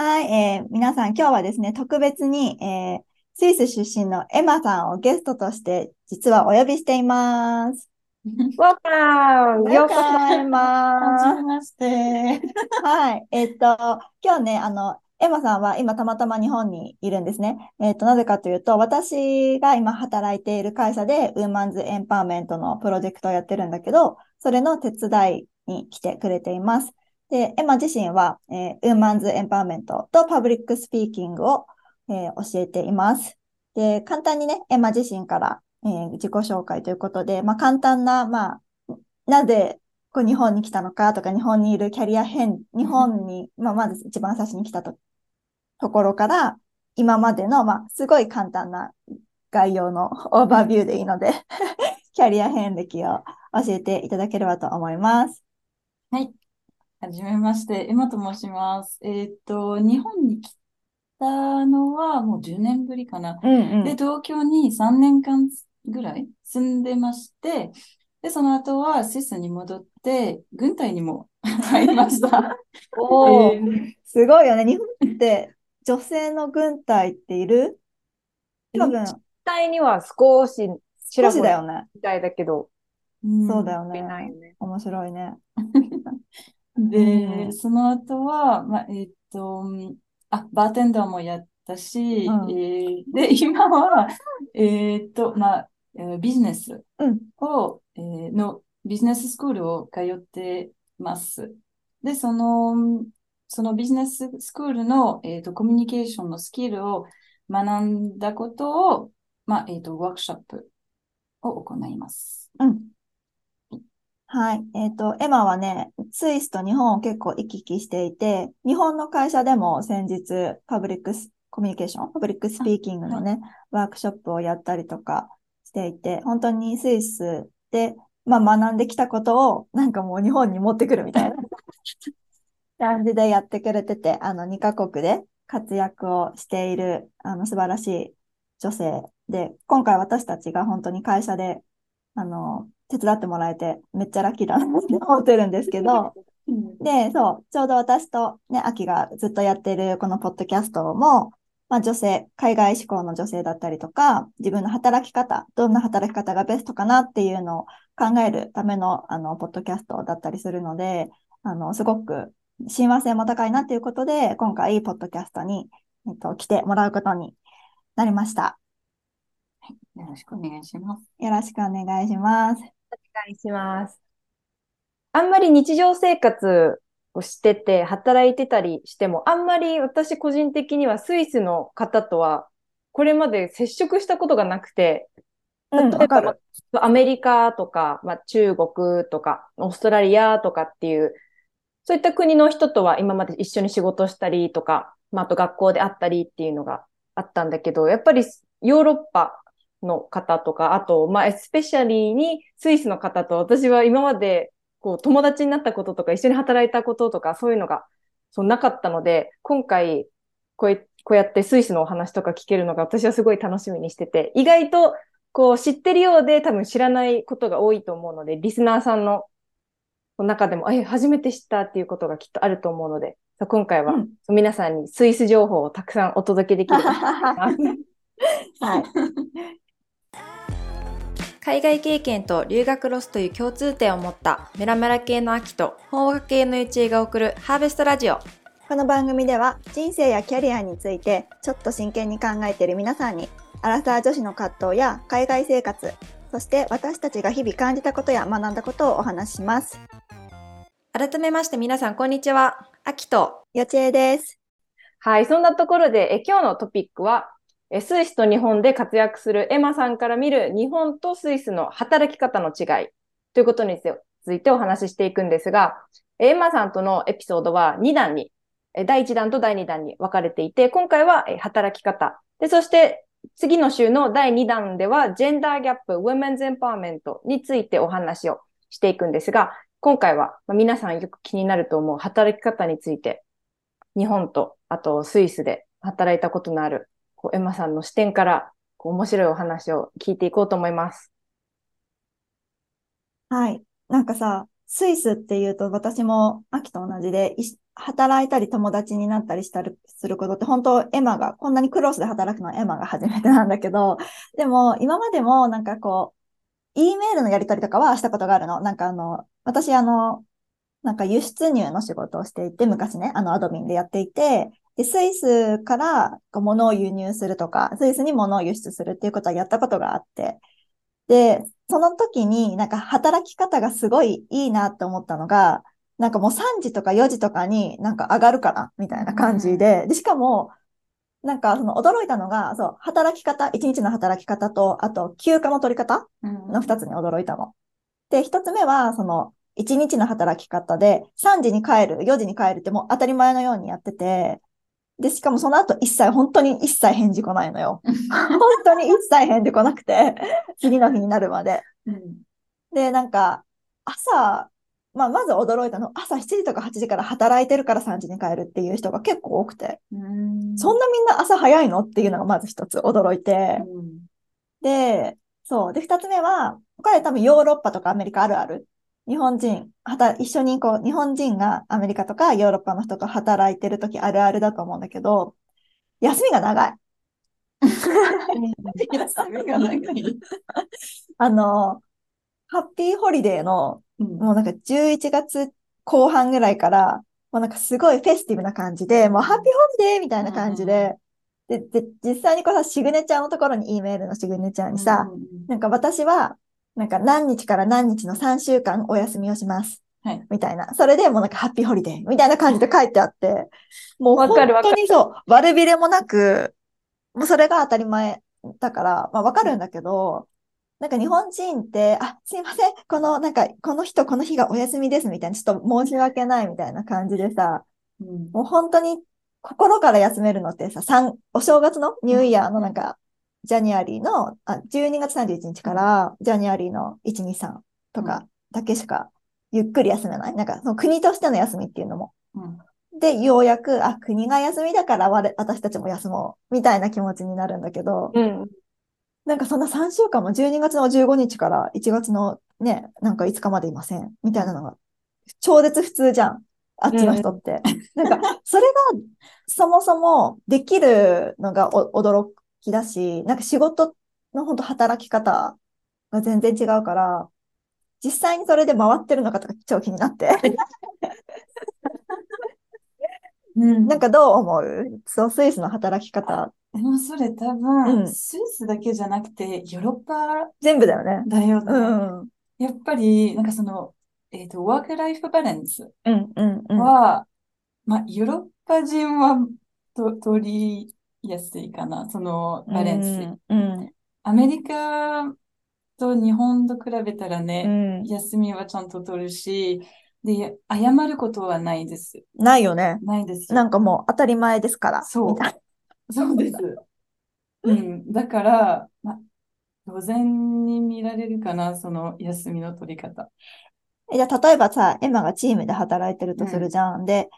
はい、えー皆さん、今日はですね、特別に、えースイス出身のエマさんをゲストとして、実はお呼びしています。Welcome! ようこそ。エマはじめまして。はい。えっと、今日ね、あの、エマさんは今たまたま日本にいるんですね。えっと、なぜかというと、私が今働いている会社で、ウーマンズエンパワーメントのプロジェクトをやってるんだけど、それの手伝いに来てくれています。で、エマ自身は、えー women's empowerment と public speaking を、えー教えています。で、簡単にね、エマ自身から、えー自己紹介ということで、まあ、簡単な、まあ、なぜ、こう日本に来たのかとか、日本にいるキャリア変、日本に、まあ、まず一番最初に来たと、ところから、今までの、まあ、すごい簡単な概要のオーバービューでいいので、キャリア遍歴を教えていただければと思います。はい。はじめまして。エマと申します。えーっと、日本に来たのはもう10年ぶりかな。うんで、東京に3年間ぐらい住んでまして、で、その後はスイスに戻って、軍隊にも 入りました。おーえーすごいよね。日本って女性の軍隊っている？多分、実際には少しちら少しほらだよね。みたいだけど、そうだよいないね。よね。面白いね。で、うんその後は、まあ、えーっと、うんあ、バーテンダーもやったし、うんえーで、今は、えーっと、まあ、えービジネスうん。を、えーの、ビジネススクールを通ってます。で、その、そのビジネススクールの、えーっと、コミュニケーションのスキルを学んだことを、まあ、えーっと、ワークショップを行います。うん。はい。えっと、エマはね、スイスと日本を結構行き来していて、日本の会社でも先日、パブリックス、コミュニケーション、 public speaking のね、ワークショップをやったりとかしていて、本当にスイスで、まあ学んできたことを、なんかもう日本に持ってくるみたいな 感じでやってくれてて、あの、2カ国で活躍をしている、あの、素晴らしい女性で、今回私たちが本当に会社で、あの、手伝ってもらえて、めっちゃラッキーだなって 思ってるんですけど、で、そう、ちょうど私とね、アキがずっとやってるこのポッドキャストも、まあ女性、海外志向の女性だったりとか、自分の働き方、どんな働き方がベストかなっていうのを考えるための、あの、ポッドキャストだったりするので、あの、すごく親和性も高いなっていうことで、今回、ポッドキャストに、えっと、来てもらうことになりました。よろしくお願いします。よろしくお願いします。お願いします。あんまり日常生活をしてて、働いてたりしても、あんまり私個人的にはスイスの方とは、これまで接触したことがなくて、うん、例えばわかる。アメリカとか、まあ、中国とか、オーストラリアとかっていう、そういった国の人とは今まで一緒に仕事したりとか、まあ、あと学校で会ったりっていうのがあったんだけど、やっぱりヨーロッパの方とか、あと、まあ、エスペシャリーにスイスの方と私は今までこう友達になったこととか一緒に働いたこととかそういうのがそうなかったので、今回こうやこうやってスイスのお話とか聞けるのが私はすごい楽しみにしてて、意外とこう知ってるようで多分知らないことが多いと思うので、リスナーさんの中でも、え、初めて知ったっていうことがきっとあると思うので、今回はうん皆さんにスイス情報をたくさんお届けできると思います。はい。海外経験と留学ロスという共通点を持ったメラメラ系の秋と法学系のゆちえが送るハーベストラジオ。この番組では人生やキャリアについてちょっと真剣に考えている皆さんにアラサー女子の葛藤や海外生活そして私たちが日々感じたことや学んだことをお話しします。改めまして皆さんこんにちは。秋とよちえです。はい、そんなところで、え今日のトピックは、えスイスと日本で活躍するエマさんから見る日本とスイスの働き方の違いということについてお話ししていくんですが、エマさんとのエピソードは2段に、第1弾と第2弾に分かれていて、今回は働き方。で、そして次の週の第2弾では、ジェンダーギャップ、 women's empowerment についてお話をしていくんですが、今回は皆さんよく気になると思う働き方について日本と、あとスイスで働いたことのある、こうエマさんの視点から、こう面白いお話を聞いていこうと思います。はい。なんかさ、スイスっていうと私も秋と同じでい働いたり友達になったりしたりすることって本当エマが、こんなに close で働くのはエマが初めてなんだけど、でも今までもなんかこう、E メールのやり取りとかはしたことがあるの。なんかあの、私あの、なんか輸出入の仕事をしていて、昔ね、あのアドミンでやっていて、で、スイスから物を輸入するとか、スイスに物を輸出するっていうことはやったことがあって、で、その時になんか働き方がすごいいいなって思ったのが、なんかもう3時とか4時とかになんか上がるからみたいな感じで、で、しかも、なんかその驚いたのが、そう、働き方、1日の働き方と、あと休暇の取り方うん。の2つに驚いたの。で、1つ目は、その、1日の働き方で、3時に帰る、4時に帰るってもう当たり前のようにやってて、で、しかもその後一切、本当に一切返事来ないのよ。本当に一切返事来なくて、次の日になるまで。うんで、なんか、朝、まあ、まず驚いたの、朝7時とか8時から働いてるから3時に帰るっていう人が結構多くて、うんそんなみんな朝早いのっていうのがまず一つ驚いて、うんで、そう。で、二つ目は、これ多分ヨーロッパとかアメリカあるある。日本人、はた、一緒にこう、日本人がアメリカとかヨーロッパの人と働いてるときあるあるだと思うんだけど、休みが長い。休みが長い。あの、ハッピーホリデーの、うんもうなんか11月後半ぐらいから、もうなんかすごいフェスティブな感じで、もうハッピーホリデーみたいな感じで、で、で、実際にこうさ、シグネチャーのところに E メールのシグネチャーにさ、うんなんか私は、なんか何日から何日の3週間お休みをします。はい。みたいな。それでもうなんかハッピーホリデーみたいな感じで書いてあって、もうわ本当にそう、悪びれもなく、もうそれが当たり前だから、まあわかるんだけど、なんか日本人って、あ、すいません、この、なんか、この人、この日がお休みですみたいな、ちょっと申し訳ないみたいな感じでさ、うん。もう本当に心から休めるのってさ、三お正月のニューイヤーのなんか、ジャニアリーの、あ、12月31日から、ジャニアリーの1、2、3とかだけしか、ゆっくり休めない。なんか、その国としての休みっていうのも。うんで、ようやく、あ、国が休みだから我私たちも休もう、みたいな気持ちになるんだけど、うん。なんかそんな3週間も12月の15日から1月のね、なんか5日までいません、みたいなのが、超絶普通じゃん。あっちの人って。なんか、それが、そもそもできるのがお驚きだし、なんか仕事の本当働き方が全然違うから、実際にそれで回ってるのかとか超気になって。うんなんかどう思う？そう、スイスの働き方、でもそれ多う分、んスイスだけじゃなくて、ヨーロッパ全部だよね。だよね。うん。やっぱり、なんかその、えっと、ワークライフバランスうん、うん、うん。は、まあ、ヨーロッパ人はと取りやすいかな、そのバランス。うん、うん、アメリカと日本と比べたらうね、ん。休みはちゃんと取るし、で、謝ることはないです。ないよね。ないです。なんかもう当たり前ですから。そうそうです。うん。だから、まあ、当然に見られるかな、その休みの取り方。なじゃあ、例えばさ、エマがチームで働いてるとするじゃん。で、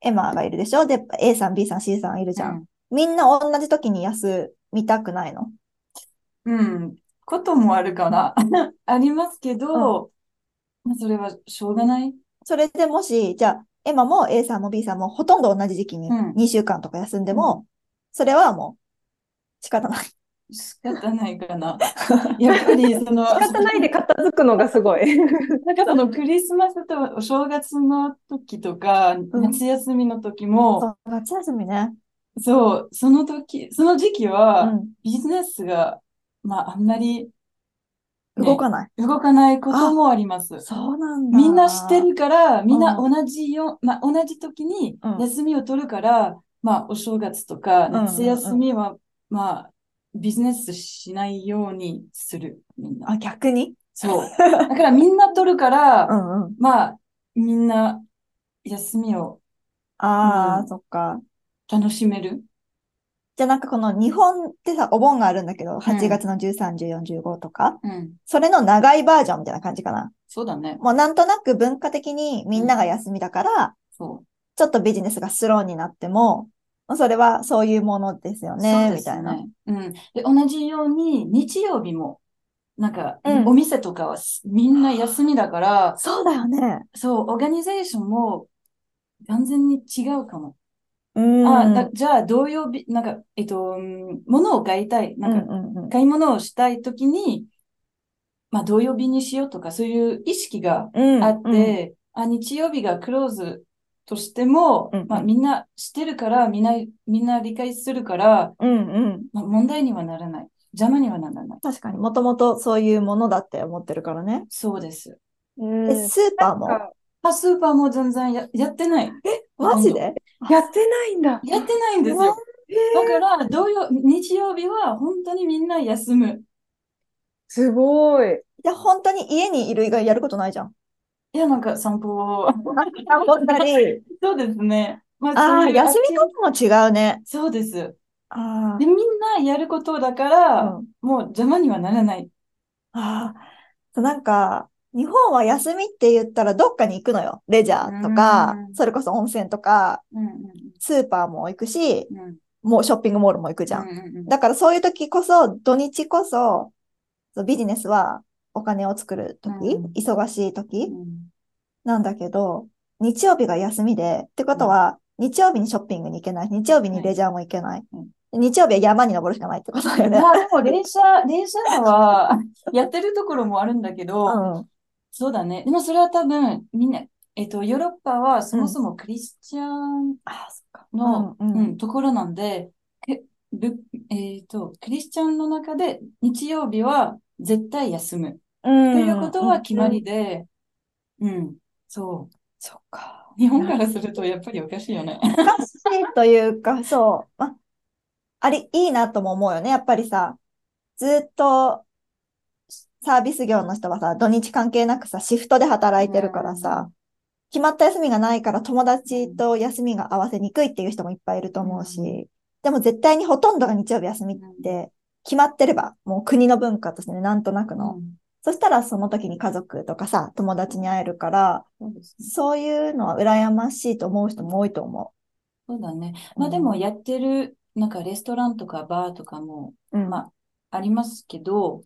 エマがいるでしょ？で、A さん、B さん、C さんいるじゃん。みんな同じ時に休みたくないの？うん。うん。こともあるかな。ありますけど、まあ、それはしょうがない？それでもし、じゃあ、エマも A さんも B さんもほとんど同じ時期にうん2週間とか休んでも、それはもう仕方ない。仕方ないかな。やっぱり、その、仕方ないで片付くのがすごい。なんかそのクリスマスとお正月の時とか、ん夏休みの時も、そう、夏休みね。そう、その時、その時期うは、ん。ビジネスが、まあ、あんまり、ね動かない。動かないこともあります。そうなんだ。みんな知ってるから、みんなう同じよ、まあ、同じ時にうん休みを取るから、まあ、お正月とかうんうんうん夏休みは、まあ、ビジネスしないようにする、みんな。あ、逆に？そう。だからみんな取るから、うんうん。まあ、みんな休みをああ、うんそっか。楽しめる？じゃあなんかこの日本ってさ、お盆があるんだけど、8月の13、14、15とか、うん。それの長いバージョンみたいな感じかな。そうだね。もうなんとなく文化的にみんなが休みだから、そちょっとビジネスがスローになっても、まあそれはそういうものですよう。ね、そうですみたいな。ね。うん。で、同じように、日曜日も、なんか、うんお店とかはみんな休みだから、そうだよね。そう、オーガニゼーションも、完全に違うかも。うん。あだじゃあ、同様び、なんか、えっと、うん物を買いたい。なんか、うんうんうん買い物をしたいときに、まあ、同曜日にしようとか、そういう意識がうんあって、あ、日曜日がクローズとしても、うんうんまあ、みんなしてるから、みんな、みんな理解するから、うんうん。まあ、問題にはならない。邪魔にはならない。確かに、もともとそういうものだって思ってるからね。そうです。うんえ、スーパーも？あ、スーパーも全然ややってない。マジで？やってないんだ。やってないんですよ。だから、土曜、日曜日は本当にみんな休む。すごい。じゃあ本当に家にいる以外やることないじゃん。いや、なんか散歩を。本当に。そうですね。まああ、休み方も違うね。そうです。あで、みんなやることだから、うんもう邪魔にはならない。あ、あなんか、日本は休みって言ったらどっかに行くのよ。レジャーとかう、んそれこそ温泉とか、うんうんスーパーも行くし、もうショッピングモールも行くじゃん。うんうんうんだからそういう時こそ、土日こそ、そうビジネスはお金を作る時、うん忙しい時うんなんだけど、日曜日が休みで、ってことは、日曜日にショッピングに行けない。日曜日にレジャーも行けない。うん日曜日は山に登るしかないってことだよね。まあ、でも、電車、電車は、やってるところもあるんだけど、うん。そうだね。でもそれは多分、みんな、えっと、ヨーロッパはそもそもクリスチャン。の、うんうんうんところなんで、えっと、クリスチャンの中で日曜日は絶対休む。うんということは決まりで、うん、そう。そっか。日本からするとやっぱりおかしいよね。おかしいというか、そう。ま、あれ、いいなとも思うよね。やっぱりさ、ずっとサービス業の人はさ、土日関係なくさ、シフトで働いてるからさ、決まった休みがないから友達と休みが合わせにくいっていう人もいっぱいいると思ううし、でも絶対にほとんどが日曜日休みって決まってれば、もう国の文化としてね、なんとなくの。うんそしたらその時に家族とかさ、友達に会えるから、そうねそういうのは羨ましいと思う人も多いと思そうだね。う。まあでもやってる、なんかレストランとかバーとかも、うん、まあ、ありますけど、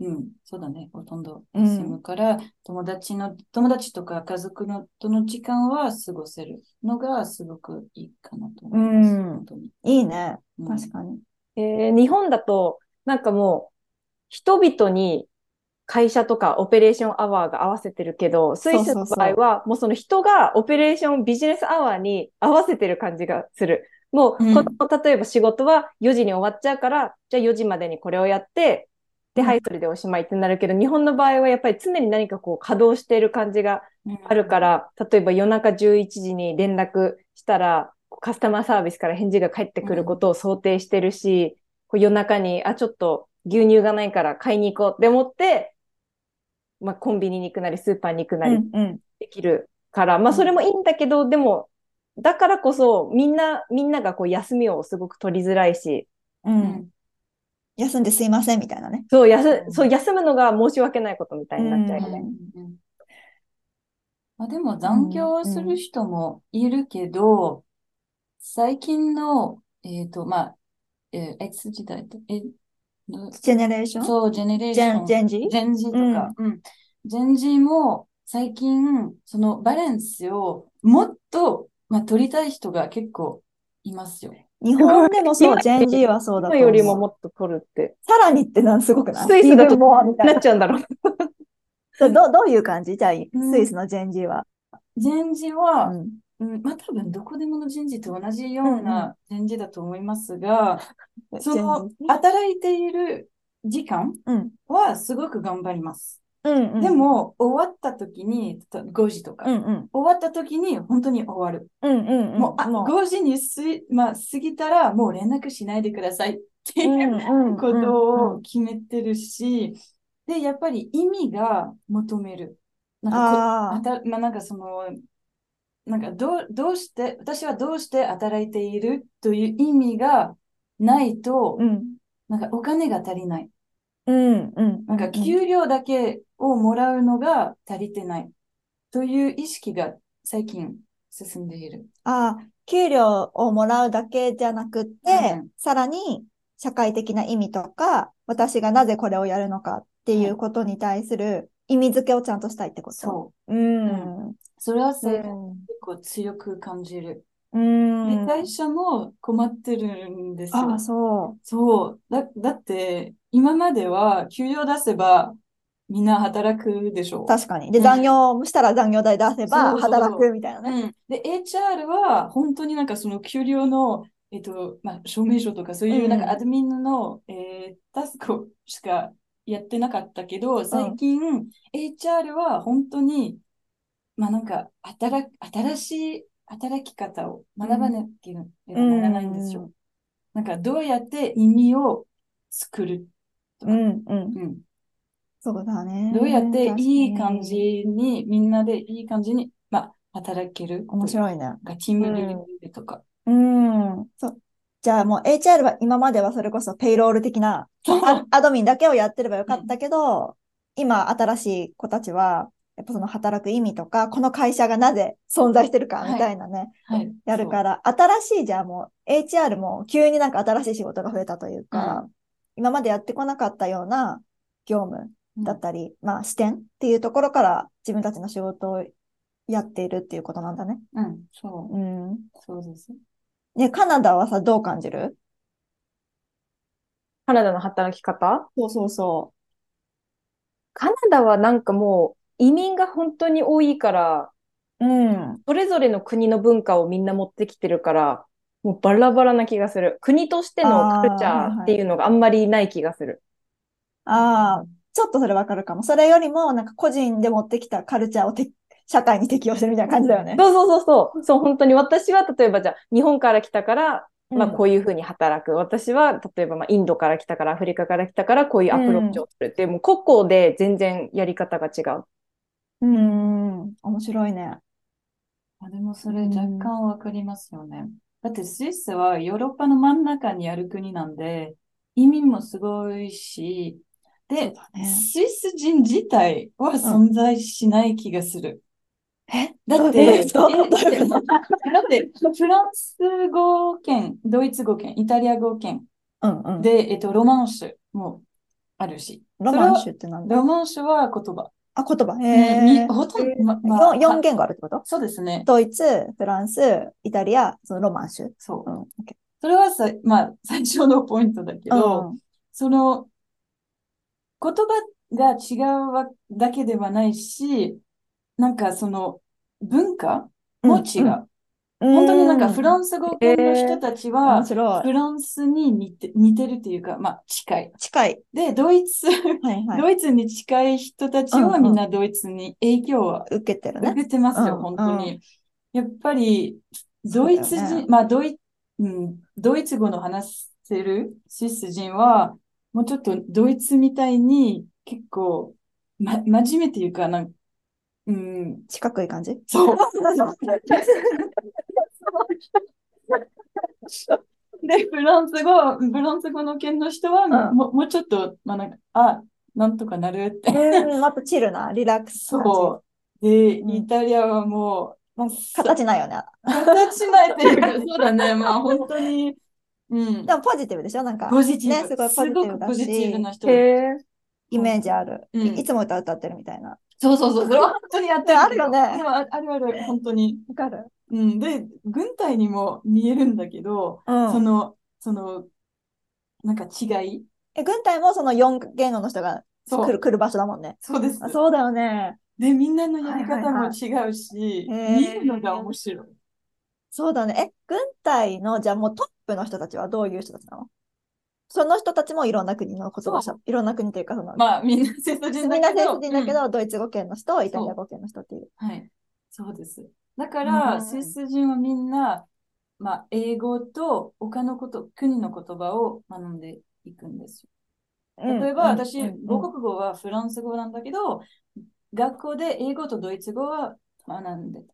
うん、そうだね。ほとんどうん休むから、友達の、友達とか家族のとの時間は過ごせるのがすごくいいかなと思います。うん本当に。いいね。うん確かに。えー日本だと、なんかもう、人々に会社とか operation hour が合わせてるけど、スイスの場合は、もうその人が operation business hour に合わせてる感じがする。もう、うんこの例えば仕事は4時に終わっちゃうから、じゃあ4時までにこれをやって、で、うんはい、それでおしまいってなるけど、日本の場合はやっぱり常に何かこう稼働している感じがあるか、ら、例えば夜中11時に連絡したら、カスタマーサービスから返事が返ってくることを想定してるし、こう夜中に、あ、ちょっと牛乳がないから買いに行こうって思って、まあ、コンビニに行くなり、スーパーに行くなりうんうん。できるから、まあ、それもいいんだけど、でも、だからこそ、みんな、みんながこう休みをすごく取りづらいし、う。うんん。休んですいませんみたいなね。そう、やすう、んそう、休むのが申し訳ないことみたいになっちゃうよね。うんまあ、でも残業する人もいるけど、最近の、えっと、まあ、えー X 時代って、え、どジェネレーションそう、ジェネレージション。ェン、ジェンジジェンジとか、うん。ジェンジも最近、そのバランスをもっと、まあ、取りたい人が結構いますよ。日本でもそう、今ジェンジはそうだと今よりも。もっと取るって、さらにってなんすごくない？スイスだとな。なっちゃうんだろう。そ うどどういう感じ？じゃあ、んスイスのジェンジは。ジェンジは、うんうん、まあ多分どこでもの人事と同じような人事だと思いますが、そ のジェンジ働いている時間うん。はすごく頑張ります。うんうん。で、も終わった時に、た5時とか、うんうん。終わった時に本当に終わる。うんうんうん。もう、あ、も5時にすい、まあ、過ぎたらもう連絡しないでくださいってう、いうことを決めてるし、で、やっぱり意味が求める。なんかまあ、なんかその、なんかどう、どうして、私はどうして働いているという意味がないと、うん。なんかお金が足りない。うんうん。なんか給料だけをもらうのが足りてない。という意識が最近進んでいる。ああ、給料をもらうだけじゃなくって、うんさらに社会的な意味とか、私がなぜこれをやるのかっていうことに対する意味付けをちゃんとしたいってこと？そう。うん。それは結ん構強く感じる。うで、ん。会社も困ってるんですよああ、。そそう。だ、だって、今までは給料出せばみんな働くでしょ？う。。確かに。で、うん残業したら残業代出せば働くみたいなね。うん。で、HR は本当になんかその給料の、えっと、まあ、証明書とかそういうなんうんかアドミンの、えータスクしかやってなかったけど、最近、HR は本当に、まあなんか、働、新しい働き方を学ばなきゃならないんですよ。なんか、どうやって意味を作るとか、うん、うん。うんそうだね。どうやっていい感。じに、みんなでいい感じに、まあ、働ける？面白いね。なんかチームビルディングとか。うん。そう。じゃあもう HR は今まではそれこそペイロール的なアアドミンだけをやってればよかったけど、今新しい子たちは、やっぱその働く意味とか、この会社がなぜ存在してるかはいみたいなね、はい。やるから、新しいじゃあもう HR も急になんか新しい仕事が増えたというか、う今までやってこなかったような業務。だったり、まあ視点っていうところから自分たちの仕事をやっているっていうことなんだね。うん、うんそう、うん。そうです。ね、カナダはさ、どう感じる？カナダの働き方？そうそうそカナダはなんかもう移民が本当に多いから、う。うん。それぞれの国の文化をみんな持ってきてるから、もうバラバラな気がする。国としてのカルチャーっていうのがあんまりない気がする。ああ、ちょっとそれわかるかも。それよりも、なんか個人で持ってきたカルチャーをて社会に適用してるみたいな感じだよね。そうそうそうそう。そう、本当に私は例えばじゃあ日本から来たから、まあこういうふうに働く。私は例えばまあインドから来たから、アフリカから来たからこういうアプローチをするっていう、もう個々で全然やり方が違う。うん。うん。面白いね。あでもそれ若干わかりますよね。だってスイスはヨーロッパの真ん中にある国なんで、移民もすごいし、で、だねスイス人自体は存在しない気がする。え？だって、どういうこと？え？どういうこと？だって、フランス語圏、ドイツ語圏、イタリア語圏うんうん。で、えっと、ロマンシュもあるし、ロマンシュってなんだ？ロマンシュは言葉。あ、言葉。え。ほとんど、ままあ4、四言語あるってこと？そうですね。ドイツ、フランス、イタリア、そのロマンシュ。そうう。ん。それはさ、まあ、最初のポイントだけーど、その、言葉が違うわだけではないし、なんかその、文化も違う。うん本当になんかフランンス語圏の人たちは。フランスに似て似てるっていうか、まあ、近い。近い。で、ドイツ、はいはい。ドイツに近い人たちうんうんはみんなドイツに影響は受けてる受ね。けてますよ、うん本当に。やっぱり、ドイツ人、ねまあドイ、うん、ドイツ語の話せるスイス人は、もうちょっとドイツみたいに結構、ま、真面目っていうか、なんうん、四角い感じ？そう。で、フランス語、フランス語の県の人は、うんももうちょっと、まあなんか、あ、なんとかなるって。うん、もっとチルな、リラックス。そう。で、うんイタリアはもう、もう形ないよね。形ないっていうか、そうだね。まあ本当に、うん。でもポジティブでしょ？なんか、ポジティブ。ねすごいポジティブだすごくポジティブし、な人。イメージある。うんいいつも歌歌ってるみたいな。そうそうそう。それは本当にやってる。あるよねでもああるある、本当に。わかるうん。で、軍隊にも見えるんだけど、うん。その、その、なんか違いえ、軍隊もその4言語の人がそう来る、来る場所だもんね。そうですあ。そうだよね。で、みんなのやりはいはいは方も違うし、へー見るのが面白い。そうだね。え、軍隊の、じゃあもうトップの人たちはどういう人たちなの？その人たちもいろんな国の言葉しゃ、いろんな国というか、その、まあ、みんなセス人だけど。うんス人だけど、ドイツ語圏の人、イタリア語圏の人っていう。はい。そうです。だから、うんスイス人はみんな、まあ、英語と他のこと、国の言葉を学んでいくんですよ。例えば、私、母国語はフランス語なんだけど、学校で英語とドイツ語は学んでた。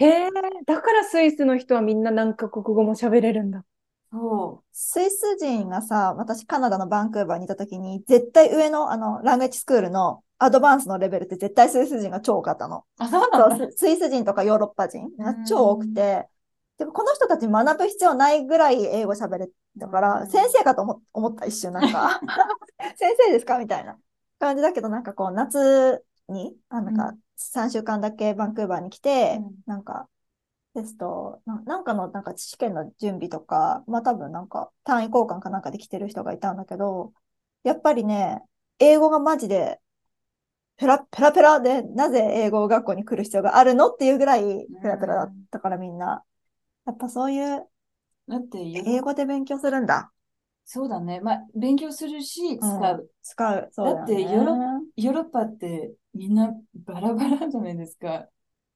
へえ。だからスイスの人はみんな何カ国語も喋れるんだ。そスイス人がさ、私カナダのバンクーバーにいた時に、絶対上のあの、ラングエッジスクールのアドバンスのレベルって絶対スイス人が超多かったの。う。あ、そうなんだ。ススイス人とかヨーロッパ人がうん超多くて、でもこの人たち学ぶ必要ないぐらい英語喋れたから、うん先生かと思思った一瞬なんか、先生ですか？みたいな感じだけど、なんかこう夏に、あなんか3週間だけバンクーバーに来て、うんなんか、テストな、なんかの、なんか試験の準備とか、まあ多分なんか単位交換かなんかで来てる人がいたんだけど、やっぱりね、英語がマジで、ペラ、ペラペラで、なぜ英語学校に来る必要があるのっていうぐらいペラペラだったからみんな。やっぱそういうだって英語で勉強するんだ。そうだね。まあ、勉強するし、使う。使う。そうだよね。だってヨーロヨーロッパってみんなバラバラじゃないですか。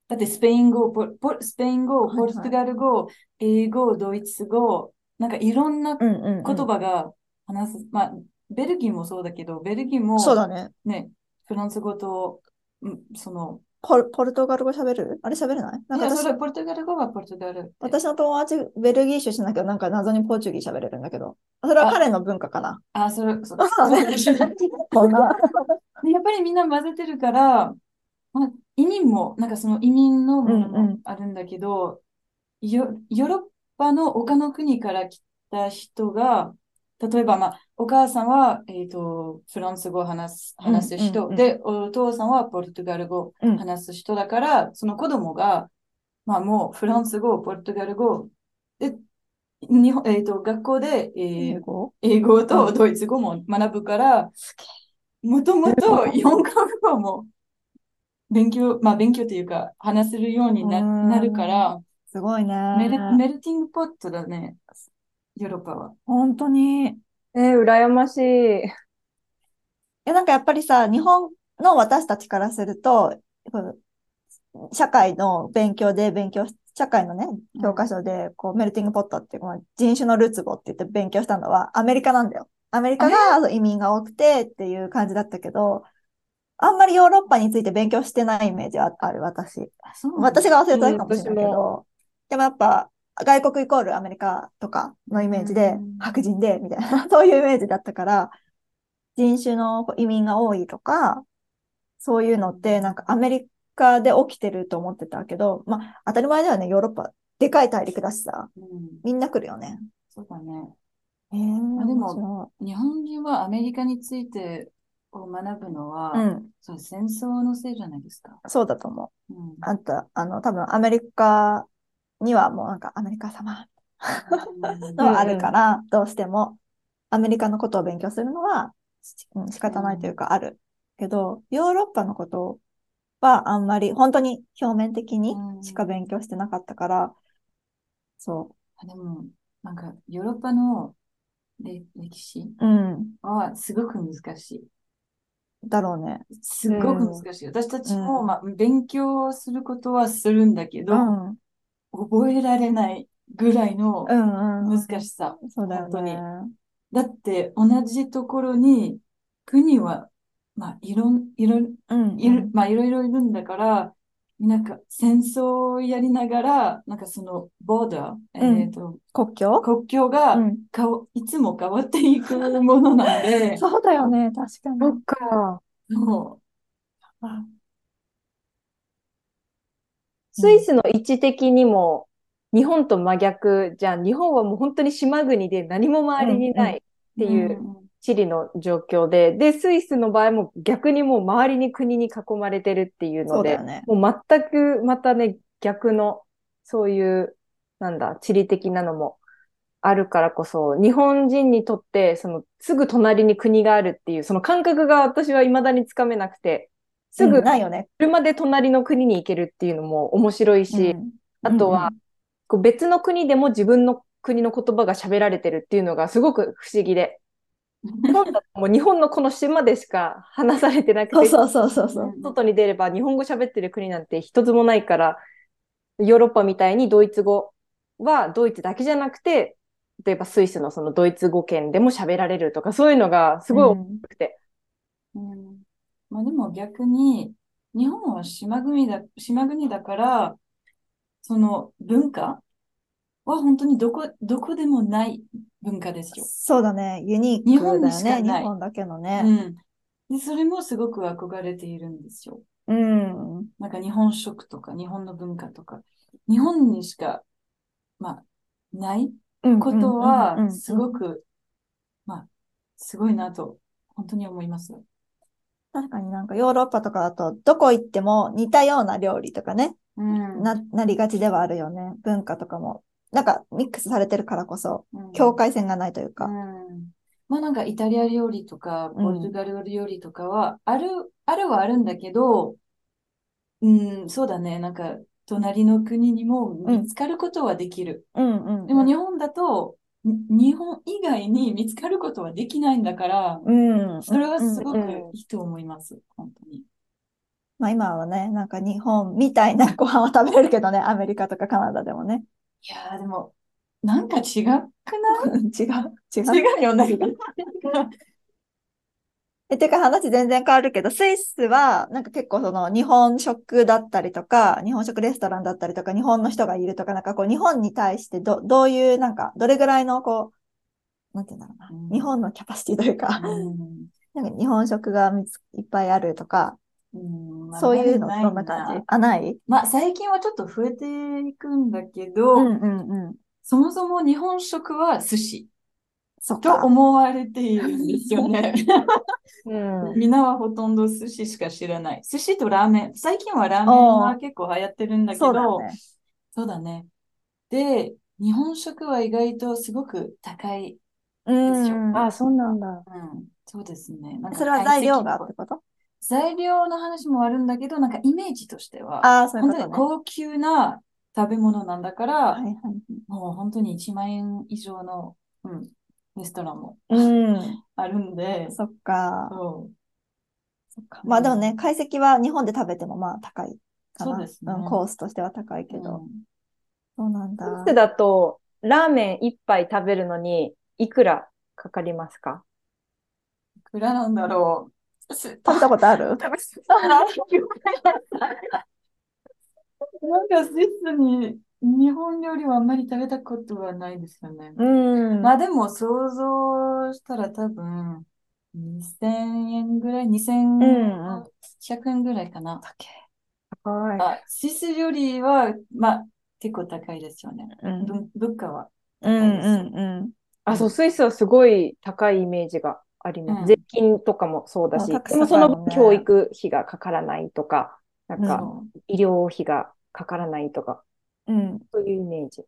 だってスペイン語、ポポスペイン語、はいはいポルトガル語、英語、ドイツ語、なんかいろんなうんうんうん言葉が話す。まあ、ベルギーもそうだけど、ベルギーもそうだね。ね、フランス語と、うんその、ポル、ポルトガル語喋る？あれ喋れない？なんか私それポルトガル語はポルトガル。私の友達、ベルギー出身だけど、なんか謎にポーチュギー喋れるんだけど。それはあ。彼の文化かな。あ、それ、そ そうだね やっぱりみんな混ぜてるから、まあ、移民も、なんかその移民のものうんうん。もあるんだけど、ヨヨーロッパの他の国から来た人が、例えば、まあ、お母さんは、えっと、フランス語を話す、話す人、うんうんうんで、お父さんはポルトガル語をうん話す人だから、その子供が、まあもうフランス語、ポルトガル語、で、日本、えっと、学校で、えー英語？英語うん。とドイツ語も学ぶから、もともと4カ国語も勉強、まあ勉強というか話せるようになうん。なるから、すごいね。メルメルティングポットだね、ヨーロッパは。本当に。えー、羨ましい。え、なんかやっぱりさ、日本の私たちからすると、社会の勉強で勉強し、社会のね、教科書で、こう、メルティングポットっていう、この人種のるつぼって言って勉強したのはアメリカなんだよ。アメリカが移民が多くてっていう感じだったけど、あんまりヨーロッパについて勉強してないイメージはある、私。私が忘れたかもしれないけど、でもやっぱ、外国イコールアメリカとかのイメージでうん、白人で、みたいな、そういうイメージだったから、人種の移民が多いとか、そういうのって、なんかアメリカで起きてると思ってたけど、まあ、当たり前だよね、ヨーロッパ。でかい大陸だしさ、うん、みんな来るよね。そうだね。えー、あでも面日本人はアメリカについてを学ぶのは、うん、そう戦争のせいじゃないですか。そうだと思う。うんあんた、あの、多分アメリカにはもうなんかアメリカ様のはあるから、どうしてもアメリカのことを勉強するのは、しうん、仕方ないというかある。けど、ヨーロッパのことはあんまり、本当に表面的にしか勉強してなかったから、そあでも、なんか、ヨーロッパのれ歴史う。うん。はすごく難しい。だろうね。すごく難しい。私たちも、まあ、勉強することはするんだけど、うん。うん覚えられないぐらいのうん。難しさ。そうだよ本当にね。だって、同じところに国は、まあ、いろん、いろん、うん。いる、まあ、いろいろいるんだから、なんか、戦争をやりながら、なんかその、ボーダー、うんえっと、国境？国境がうん。いつも変わっていくものなんで、そうだよね。確かに。そっか。もあスイスの位置的にも、日本と真逆じゃん。日本はもう本当に島国で何も周りにないってう、いう地理の状況で、で、スイスの場合も逆にもう周りに国に囲まれてるっていうのでね。もう全くまたね、逆の、そういう、なんだ、地理的なのもあるからこそ、日本人にとって、その、すぐ隣に国があるっていう、その感覚が私は未だにつかめなくて、すぐうんないよね。車で隣の国に行けるっていうのも面白いし、うんあとは、こう別の国でも自分の国の言葉が喋られてるっていうのがすごく不思議で、日本だともう日本のこの島でしか話されてなくて、そうそうそうそう。外に出れば日本語喋ってる国なんて一つもないから、ヨーロッパみたいにドイツ語はドイツだけじゃなくて、例えばスイスのそのドイツ語圏でも喋られるとか、そういうのがすごい面白くて。うんまあでも逆に、日本は島国だ、島国だから、その文化は本当にどこ、どこでもない文化ですよ。そうだね。ユニー日クだよね。本にしかない日本だけのうね。ん。で、それもすごく憧れているんですよ。うん。なんか日本食とか日本の文化とか、日本にしか、まあ、ないうん。ことは、んすごく、まあ、すごいなと、本当に思います。確かになんかヨーロッパとかだと、どこ行っても似たような料理とかね、うん。な、なりがちではあるよね。文化とかも。なんかミックスされてるからこそ、うん境界線がないといううか。ん。まあなんかイタリア料理とか、うんポルトガル料理とかは、ある、あるはあるんだけど、うん、そうだね。なんか、隣の国にも見つかることはできる。うんうん。でも日本だと、に日本以外に見つかることはできないんだから、うん。それはすごくうんいいと思います。本当に。まあ今はね、なんか日本みたいなご飯は食べれるけどね、アメリカとかカナダでもね。いやーでも、なんか違くない？違う、違う。違うよね。え、てか話全然変わるけど、スイスは、なんか結構その日本食だったりとか、日本食レストランだったりとか、日本の人がいるとか、なんかこう日本に対してど、どういう、なんか、どれぐらいのこう、なんていうんだろうな、うん。日本のキャパシティというか、うん。なんか日本食がいっぱいあるとか、うん。まあそういうのないどんな感じ。あ、ない？まあ最近はちょっと増えていくんだけど、うんうんうん。そもそも日本食は寿司とそっか。思われているんですよね。うん。みんなはほとんど寿司しか知らない。寿司とラーメン。最近はラーメンは結構流行ってるんだけど、そうだね。そうだね。で、日本食は意外とすごく高い。うん。ですよあ、そうなんだ。うん、そうですね。なんかそれは材料がってこと？材料の話もあるんだけど、なんかイメージとしては、ああ、そういう本当にことね。高級な食べ物なんだから、はいはい。もう本当に1万円以上の、うん、レストランもうん。あるんで、そっか。そそっか。まあでもね、解析は日本で食べてもまあ高いかな。そうですねん、コースとしては高いけう。ど。うんそうなんだ。スイスだと、ラーメン一杯食べるのに、いくらかかりますか？いくらなんだろう。す食べたことある？食べなんかスイスに日本料理はあんまり食べたことはないですよね。うん。まあでも想像したら多分2000円ぐらい、うんうん2100円ぐらいかな。はい。あ、スイス料理は、まあ結構高いですよね。うんぶ物価は。うんうんうん。あ、そう、スイスはすごい高いイメージがあります。うん税金とかもそうだし、まあタックスでもその教育費がかからないとか、なんかそ医療費がかからないとか、うん。そういうイメージ。う。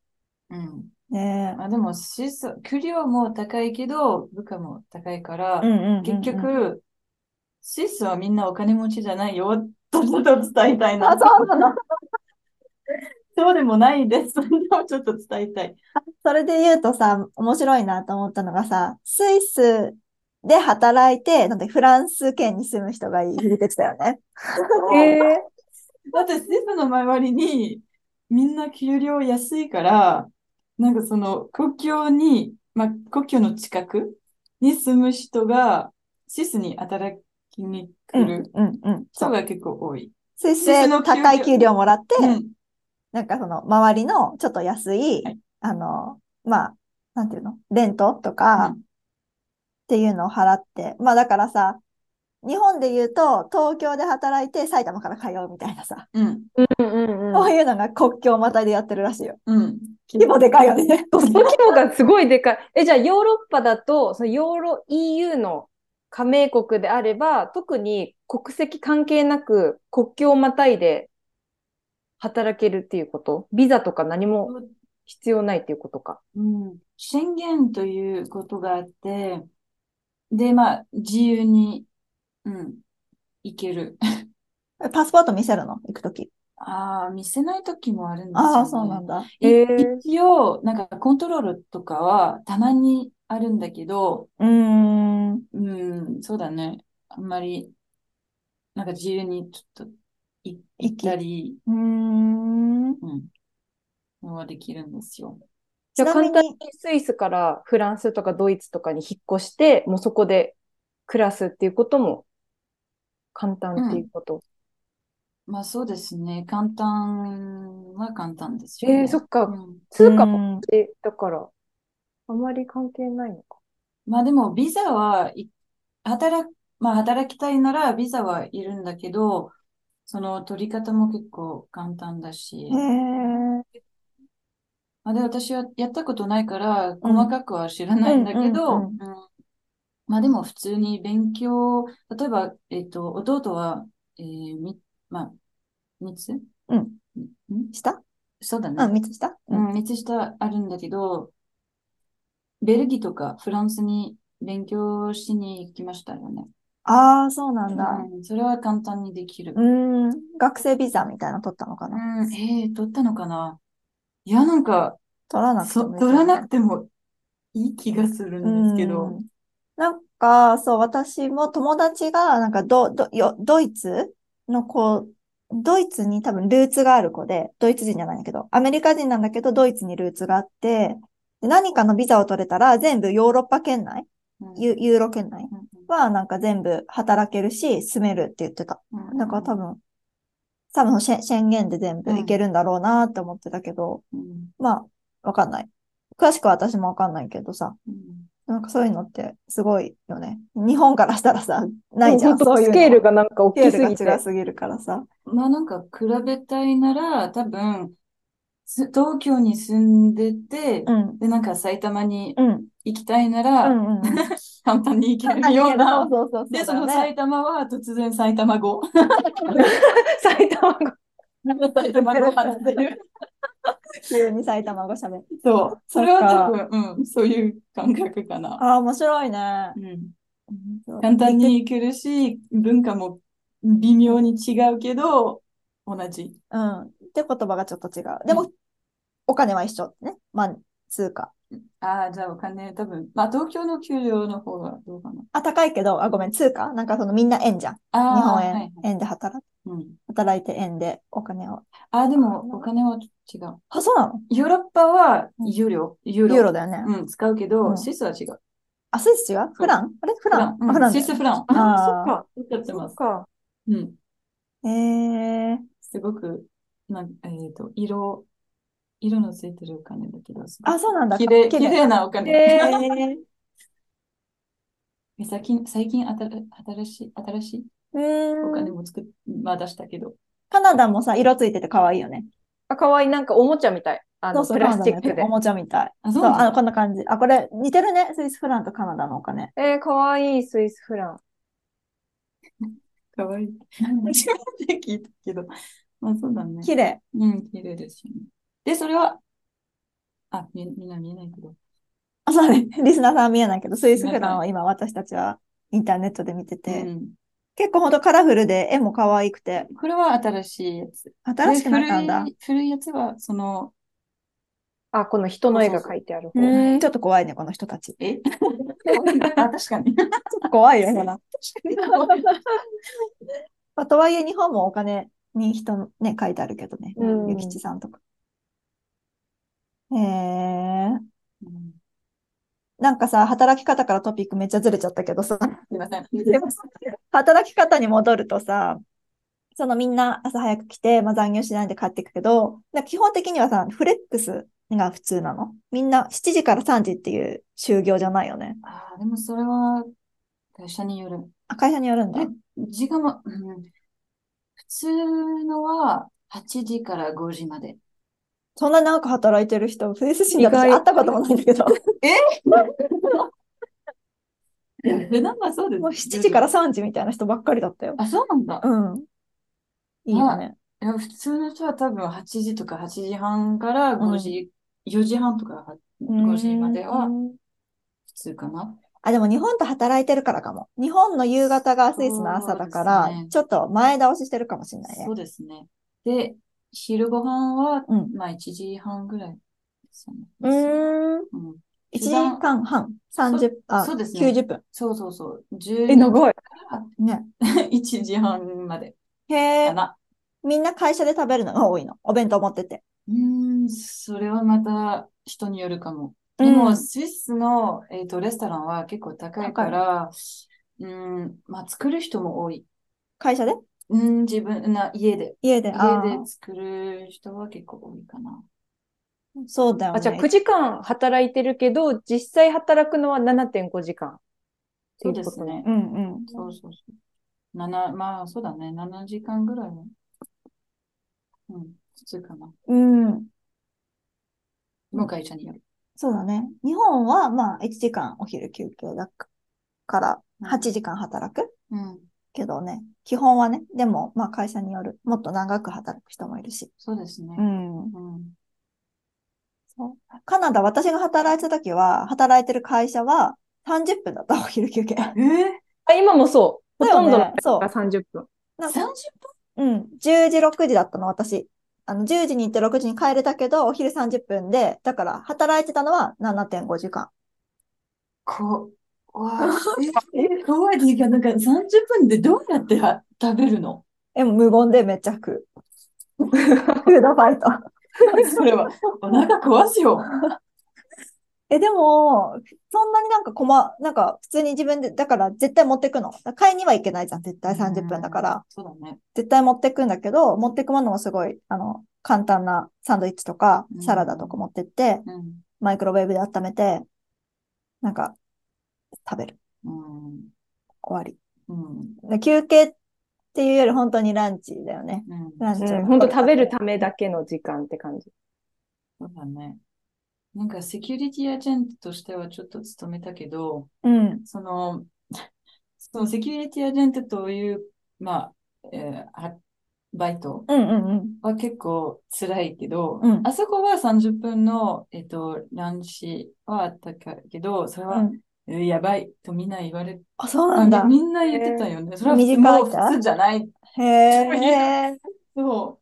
うん。ねえ。まあでもスイス、給料も高いけど、物価も高いから、うんうんうんうん結局、スイスはみんなお金持ちじゃないよ、とちょっと伝えたいな。あ、そうなの？そうでもないです。それをちょっと伝えたい。それで言うとさ、面白いなと思ったのがさ、スイスで働いて、なんでフランス圏に住む人がいるって言ってたよね。えだってスイスの周りにみんな給料安いから、なんかその国境に、まあ、国境の近くに住む人がスイスに働きに来る。人が結構多い。スイスで高い給料もらって、うん。なんかその周りのちょっと安い、はいあの、まあ、なんていうの？レントとかうんっていうのを払って、まあだからさ、日本で言うと東京で働いて埼玉から通うみたいなさ、うん。うんうんうん。そういうのが国境をまたいでやってるらしいよ。うん。規模でかいよね。その 規模がすごいでかい。え、じゃあヨーロッパだと、そのヨーロ、EU の加盟国であれば、特に国籍関係なく国境をまたいで働けるっていうこと？ビザとか何も必要ないっていうことか？うん。宣言ということがあって、で、まあ、自由に、うん、行ける。パスポート見せるの？行くとき。ああ、見せない時もあるんですああ、よね。そうなんだ。いへー一応、なんかコントロールとかはたまにあるんだけど、うーん。うん、そうだね。あんまり、なんか自由にちょっとい行ったり、うーん。うん、のはできるんですよ。じゃあ簡単にスイスからフランスとかドイツとかに引っ越して、もうそこで暮らすっていうことも簡単っていうこと。まあそうですね。簡単は簡単ですよね。えー、そっか。うん通貨もうんえ、だから、あまり関係ないのか。まあでも、ビザはい、働く、まあ働きたいならビザはいるんだけど、その取り方も結構簡単だし。まあ、で、私はやったことないから、細かくは知らないんだけど、まあでも普通に勉強、例えば、えっと、弟は、えー、み、まあ、三つ？うん。ん？したそうだね。うん、三つしたう。ん、三つ下あるんだけど、ベルギーとかフランスに勉強しに行きましたよね。ああ、そうなんだ。うん、それは簡単にできる。うーん。学生ビザみたいなの取ったのかな？うん、えー、取ったのかな？いや、なんか、取らなくてそ、も取らなくくてもいい気がするんですけど。なんか、そう、私も友達が、なんかド、ド、よドイツの子、ドイツに多分ルーツがある子で、ドイツ人じゃないんだけど、アメリカ人なんだけど、ドイツにルーツがあって、で何かのビザを取れたら、全部ヨーロッパ圏内、うん。ユユーロ圏内うんは、なんか全部働けるし、住めるって言ってた。うんだから多分、多分宣言で全部いけるんだろうなって思ってたけど、うん。まあ、わかんない。詳しくは私もわかんないけどさ、うんなんかそういうのってすごいよね。日本からしたらさ、ないじゃん。そういうのスケールがなんか大きすぎてスケール。が違すぎるからさ。まあなんか比べたいなら、多分、す東京に住んでて、うん。で、なんか埼玉にうん。行きたいなうら、ん。うん。簡単に行けるような。そうそうそうで、その埼玉は突然埼玉語。埼玉語。埼玉語話せる。急に埼玉語喋る。そう。それは多分、うん、そういう感覚かな。ああ、面白いね。うん、簡単に行けるし、文化も微妙に違うけど、同じ。うん。って言葉がちょっと違う。でも、お金は一緒ね。まあ、通貨。ああ、じゃあお金、多分、まあ東京の給料の方がどうかな。あ、高いけど、あ、ごめん、通貨なんかそのみんな円じゃん。日本円、はいはい。円で働く。うん、働いて円でお金を。ああ、でもお金は違う。あ、そうなの？ヨーロッパはユーロ、ユーロ。ユーロだよね。うん、使うけど、うんスイスは違う。あ、スイス違う？フラン？あれ？フラン？フランスイスフラン。あー そっか。使ってます。か。うん。えー、すごく、なんえっ、と、色、色のついてるお金だけど、あ、そうなんだ。綺麗、綺綺麗麗なお金。えええ最近、最近あた新しい、新しい？ー、お金うん。も作っ、まあ出したけど。カナダもさ、色ついてて可愛いよね。あ、かわいい。なんかおもちゃみたい。あの、そうそう、プラスチックでお。もちゃみたい。あ、そう、あの、こんな感じ。あ、これ似てるね？スイスフランとカナダのお金。えー、かわいい、スイスフラン。かわいい。初めて聞いたけど。まあそうだね。綺麗。うん、綺麗ですよね。で、それは、あ、み、みんな見えないけど。あ、そうね。リスナーさんは見えないけど、スイスフランを今私たちはインターネットで見てて、うん。結構ほんとカラフルで絵も可愛くて、これは新しいやつ。新しくなったんだ。で古い、古いやつは、その、あ、この人の絵が描いてある方。うちょっと怖いね、この人たち。ちえ？あ、確かに。ょっと怖いよ、ほら。まあ、とはいえ日本もお金に人ね、書いてあるけどね。うんゆきちさんとか。へえ。うんなんかさ、働き方からトピックめっちゃずれちゃったけどさ、すいません。働き方に戻るとさ、そのみんな朝早く来て、まあ、残業しないで帰っていくけど、基本的にはさ、フレックスが普通なの？みんな7時から3時っていう就業じゃないよね。あーでもそれは、会社による。あ、会社によるんだ。え時間も、うん、普通のは8時から5時まで。そんななんか働いてる人、フェイスシーン私会ったこともないんだけど、普段はそうです。もう7時から3時みたいな人ばっかりだったよ。あ、そうなんだ。うん。いいよね。いや普通の人は多分8時とか8時半から5時、4時半とか5時まではうん普通かな。あ、でも日本と働いてるからかも。日本の夕方がスイスの朝だから、ちょっと前倒ししてるかもしれないねそ。うですね。で、昼ご飯は、うんまあ1時半ぐらいですよね。うーん。うん1時間半、30、あ、そうですね90分。そうそうそう。10え、長い。ね。1時半までへえ。みんな会社で食べるのが多いの？お弁当持ってて。うーん、それはまた人によるかも。うんでも、スイスの、えっと、レストランは結構高いから、うん、まあ、作る人も多い。会社で？うん、自分な、家で。家で。あ家ーで作る人は結構多いかな。そうだよね。あ、じゃあ9時間働いてるけど、実際働くのは7.5時間。そうですね。うんうん。そうそうそう。七、まあ、そうだね。7時間ぐらいは。うん、普通かな。うん。もう会社による。そうだね。日本は、まあ、1時間お昼休憩だかからうん8時間働くうん。けどね、基本はね、でも、まあ会社による、もっと長く働く人もいるし。そうですねう。ん。うん。そうカナダ、私が働いてた時は、働いてる会社は30分だった、お昼休憩。えー、あ、今もそう。ほとんどのそうが30分。なんか ?30 うん、10時、6時だったの、私。あの、10時に行って6時に帰れたけど、お昼30分で、だから、働いてたのは7.5時間。こ、わあ、え、え怖い時間、なんか30分でどうやっては食べるの？え、無言でめっちゃ食う。フードファイト。それは、お腹壊すよ。え、でも、そんなになんか困、なんか普通に自分で、だから絶対持ってくの。買いには行けないじゃん、絶対30分だから。そうだね。絶対持ってくんだけど、持ってくものもすごい、あの、簡単なサンドイッチとかう、んサラダとか持ってって、うん。マイクロウェーブで温めて、なんか、食べる。うん。終わり。うん。で休憩っていうより本当にランチだよね。うん。ランチをうん、本当食べるためだけの時間って感じ。そうだね。なんか、セキュリティアジェントとしてはちょっと勤めたけど、うん。その、そのセキュリティアジェントという、まあ、えーはバイトうんうんうん。は結構辛いけど、うんあそこは30分の、えっと、ランチはあったけど、それは、うんえーやばいとみんな言われあ、そうなあんだ。みんな言ってたよね。それは短いもう普通じゃない。へえ。そ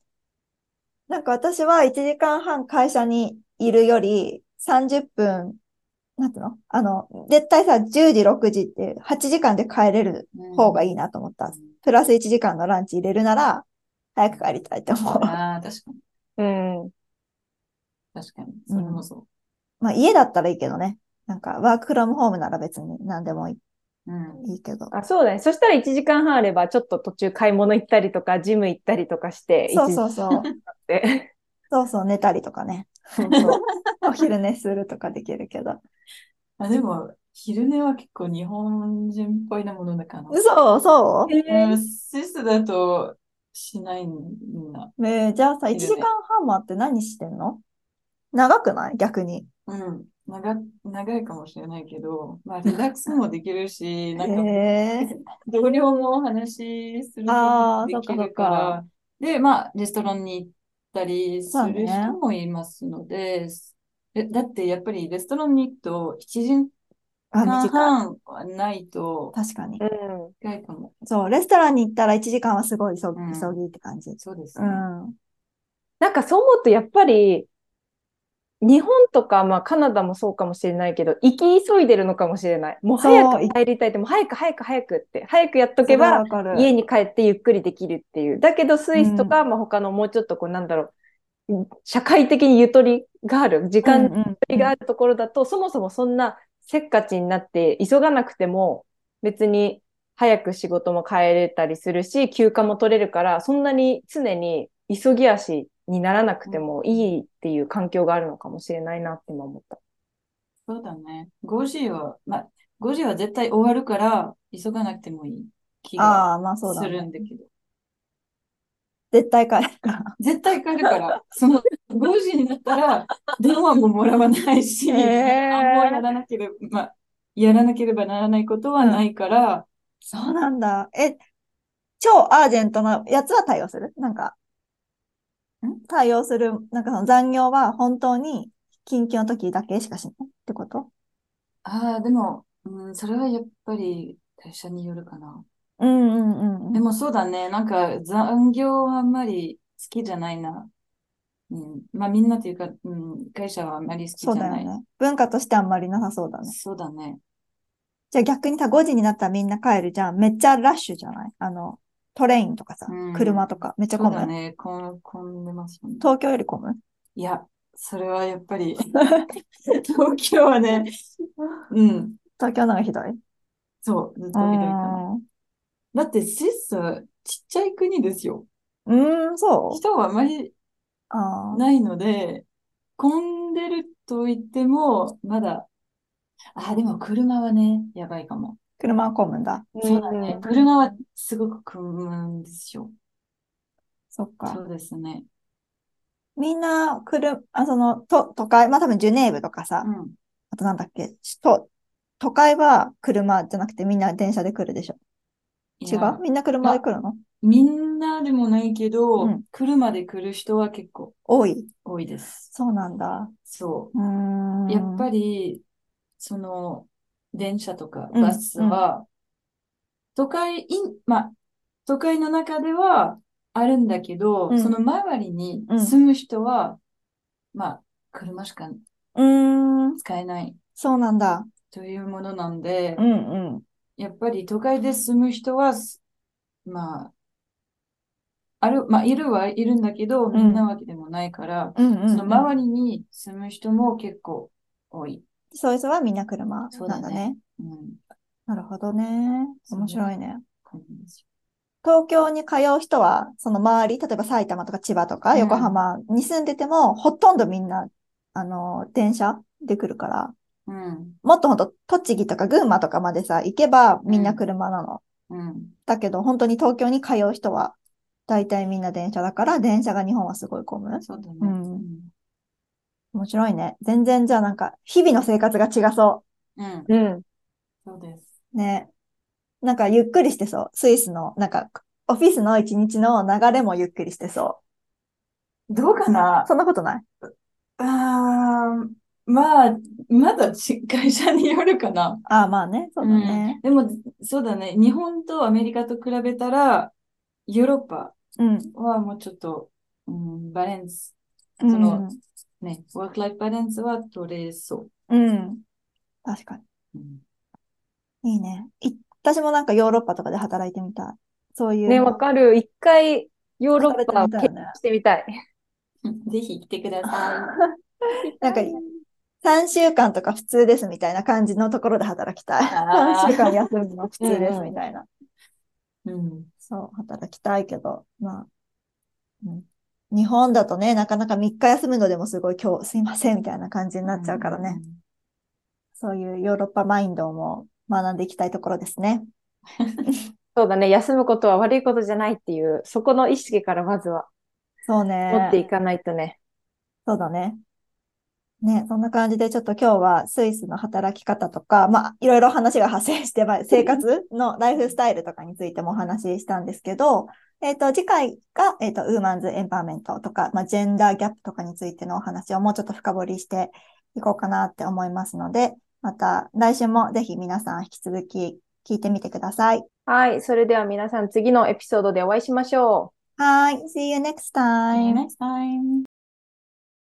なんか私は1時間半会社にいるより30分、なんていうの？あの、絶対さ、10時、6時って8時間で帰れるう。方がいいなと思った。プラス1時間のランチ入れるなら、早く帰りたいと思う。ああ、確かに。うん。確かに。それもそまあ家だったらいいけどね。なんかワークフロムホームなら別に何でもいいう。うん。いいけど。あ、そうだね。そしたら1時間半あれば、ちょっと途中買い物行ったりとか、ジム行ったりとかして、そう1そうそう。で。そうそう、寝たりとかね。そうそう。お昼寝するとかできるけど。あ、でも、昼寝は結構日本人っぽいなものだから。嘘そううん、シスだとしないみんな。えーじゃあさ、1昼寝時間半もあって何してんの？長くない？逆に。うん。長、長いかもしれないけど、まあ、リラックスもできるし、なんか、同僚もお話しすることできるそっかそっかから、で、まあ、レストランに行ったりする人もいますので、えだってやっぱりレストランに行くと7時あ、間2時間。半はないと確かに。うん。深いかも。そう、レストランに行ったら1時間はすごい急ぎ、うん急ぎって感じ。うそうですね。ん。なんかそう思うと、やっぱり、日本とか、まあカナダもそうかもしれないけど、行き急いでるのかもしれない。もう早く入りたいって、もう早く早く早くって、早くやっとけば。家に帰ってゆっくりできるっていう。だけど、スイスとか、まあ他のもうちょっとこう、なんだろう、社会的にゆとりがある、時間にゆとりがあるところだと、そもそもそんなせっかちになって、急がなくても、別に早く仕事も帰れたりするし、休暇も取れるから、そんなに常に急ぎ足にならなくてもいいっていう環境があるのかもしれないなって今思った。そうだね。5時は、まあ、5時は絶対終わるから、急がなくてもいい気がああ、まあそうだするね。んだけど。絶対帰るから。絶対帰るから、その5時になったら、電話ももらわないし、へーあんまやらなければ、まあ、やらなければならないことはないから、そうなんだ。え、超アージェントなやつは対応する？なんか、ん対応する、なんかその残業は本当に緊急の時だけしかしないってこと？ああ、でも、うん、それはやっぱり会社によるかな。うんうんうんうん。でもそうだね、なんか残業はあんまり好きじゃないな。うん、まあみんなというか、うん、会社はあんまり好きじゃない。そうだよね。文化としてあんまりなさそうだね。そうだね。じゃあ逆にさ、5時になったらみんな帰るじゃん。めっちゃラッシュじゃない？あの、トレインとかさうん、車とかめっちゃそ混む。うだね、こん混んでますよね。東京より混む？いや、それはやっぱり、東京はね、うん、東京の方がひどい？そう、ずっとひどいかな。だってスイスはちっちゃい国ですよ。うーん、そう人はあまり。ないので、混んでると言っても、まだ、あ、でも車はね、やばいかも。車は混むんだ。そうだね。車はすごく混むんですよ。そっかそ。うですね。みんな、車、あ、その、と、都会、まあ多分ジュネーブとかさう、ん。あとなんだっけ、都、都会は車じゃなくてみんな電車で来るでしょ。違う？みんな車で来るの？みんなでもないけど、うん車で来る人は結構多い。多いです。そうなんだ。そうーん。う。やっぱり、その、電車とかうんバスは、都会、いまあ、都会の中ではあるんだけど、うんその周りにうん住む人は、まあ、車しかうーん。使えないそうなんだ。というものなんで、うんうん。やっぱり都会で住む人は、すまあ、ある、まあ、いるはいるんだけど、みんなわけでもないから、うん。その周りに住む人も結構多い。そういう人はみんな車なんだね。だねうん。なるほどね。面白いね。東京に通う人は、その周り、例えば埼玉とか千葉とかうん横浜に住んでても、ほとんどみんな、あの、電車で来るから、うん。もっとほんと栃木とか群馬とかまでさ、行けばみんな車なの。うん。だけど、本当に東京に通う人は、大体みんな電車だから、電車が日本はすごい混む。そうだね。うん面白いね。全然じゃあなんか、日々の生活が違そうん。うん。そうです。う。ね。なんかゆっくりしてそう。スイスの、なんか、オフィスの一日の流れもゆっくりしてそどうかな？う。そんなことない？あーまあ、まだち会社によるかな。ああ、まあね。そうだね。でも、そうだね。日本とアメリカと比べたら、ヨーロッパうん。はもうちょっと、うん、バランス、うん。ね、ワークライフバランスは取れそうん。確かう。うんに。いいね。い私もなんかヨーロッパとかで働いてみたい。そういうね、の。わかる。一回、ヨーロッパを経験してみたい。ぜひ来てくださ なんか、3週間とか普通ですみたいな感じのところで働きたい。あー3週間休むの普通ですうんうんみたいな。い。うん。そう、働きたいけど、まあ、うん。日本だとね、なかなか3日休むのでもすごい今日すいませんみたいな感じになっちゃうからね。そういうヨーロッパマインドも学んでいきたいところですね。そうだね。休むことは悪いことじゃないっていう、そこの意識からまずはそうね。持っていかないとね。そうだね。ね、そんな感じでちょっと今日はスイスの働き方とか、まあ、いろいろ話が発生して、まあ生活のライフスタイルとかについてもお話ししたんですけど、えっと、次回が、えっと、ウーマンズエンパワーメントとか、まあ、ジェンダーギャップとかについてのお話をもうちょっと深掘りしていこうかなって思いますので、また来週もぜひ皆さん引き続き聞いてみてください。はい。それでは皆さん次のエピソードでお会いしましょう。はい。See you next See you time. next time.